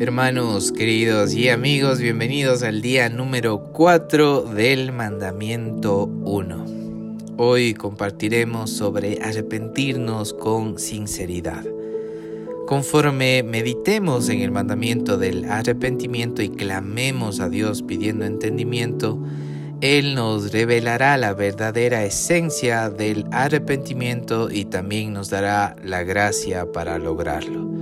Hermanos queridos y amigos, bienvenidos al día número 4 del mandamiento 1. Hoy compartiremos sobre arrepentirnos con sinceridad. Conforme meditemos en el mandamiento del arrepentimiento y clamemos a Dios pidiendo entendimiento, Él nos revelará la verdadera esencia del arrepentimiento y también nos dará la gracia para lograrlo.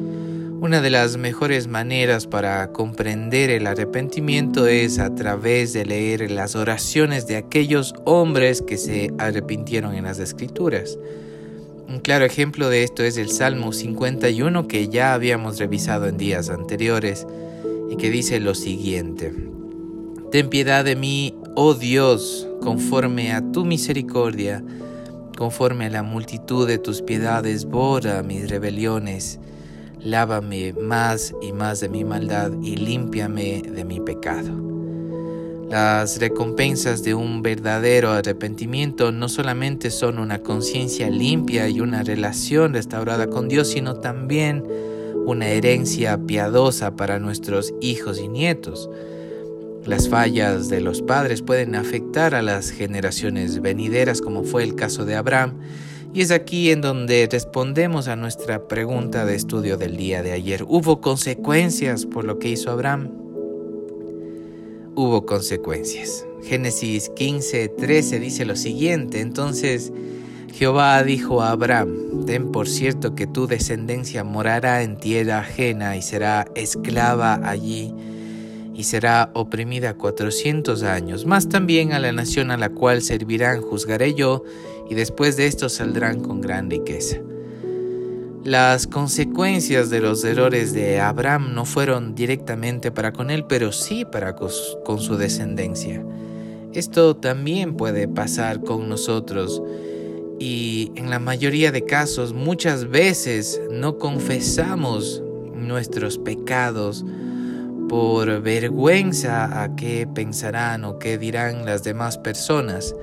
Una de las mejores maneras para comprender el arrepentimiento es a través de leer las oraciones de aquellos hombres que se arrepintieron en las escrituras. Un claro ejemplo de esto es el Salmo 51 que ya habíamos revisado en días anteriores y que dice lo siguiente. Ten piedad de mí, oh Dios, conforme a tu misericordia, conforme a la multitud de tus piedades, borra mis rebeliones lávame más y más de mi maldad y límpiame de mi pecado. Las recompensas de un verdadero arrepentimiento no solamente son una conciencia limpia y una relación restaurada con Dios, sino también una herencia piadosa para nuestros hijos y nietos. Las fallas de los padres pueden afectar a las generaciones venideras, como fue el caso de Abraham, y es aquí en donde respondemos a nuestra pregunta de estudio del día de ayer. ¿Hubo consecuencias por lo que hizo Abraham? Hubo consecuencias. Génesis 15, 13 dice lo siguiente. Entonces Jehová dijo a Abraham, ten por cierto que tu descendencia morará en tierra ajena y será esclava allí y será oprimida cuatrocientos años, más también a la nación a la cual servirán juzgaré yo y después de esto saldrán con gran riqueza. Las consecuencias de los errores de Abraham no fueron directamente para con él, pero sí para con su descendencia. Esto también puede pasar con nosotros y en la mayoría de casos muchas veces no confesamos nuestros pecados por vergüenza a qué pensarán o qué dirán las demás personas.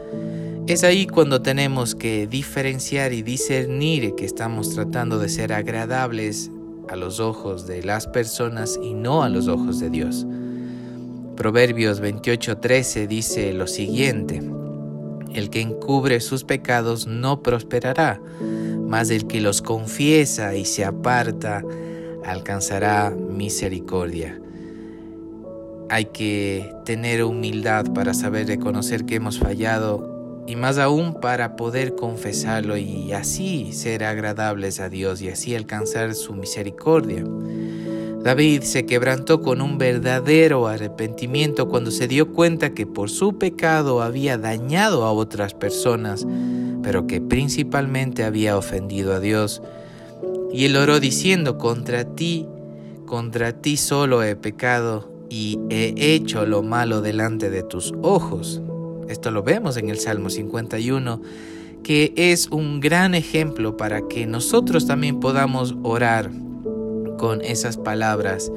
Es ahí cuando tenemos que diferenciar y discernir que estamos tratando de ser agradables a los ojos de las personas y no a los ojos de Dios. Proverbios 28:13 dice lo siguiente, el que encubre sus pecados no prosperará, mas el que los confiesa y se aparta alcanzará misericordia. Hay que tener humildad para saber reconocer que hemos fallado y más aún para poder confesarlo y así ser agradables a Dios y así alcanzar su misericordia. David se quebrantó con un verdadero arrepentimiento cuando se dio cuenta que por su pecado había dañado a otras personas, pero que principalmente había ofendido a Dios. Y él oró diciendo, contra ti, contra ti solo he pecado y he hecho lo malo delante de tus ojos. Esto lo vemos en el Salmo 51, que es un gran ejemplo para que nosotros también podamos orar con esas palabras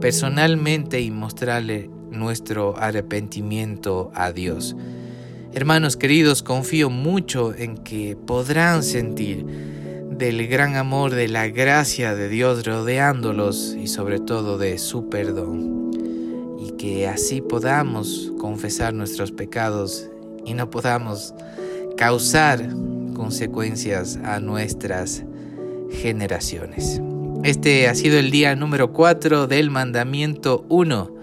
personalmente y mostrarle nuestro arrepentimiento a Dios. Hermanos queridos, confío mucho en que podrán sentir del gran amor, de la gracia de Dios rodeándolos y sobre todo de su perdón y que así podamos confesar nuestros pecados y no podamos causar consecuencias a nuestras generaciones. Este ha sido el día número 4 del mandamiento 1.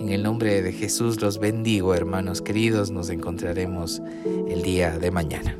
En el nombre de Jesús los bendigo, hermanos queridos. Nos encontraremos el día de mañana.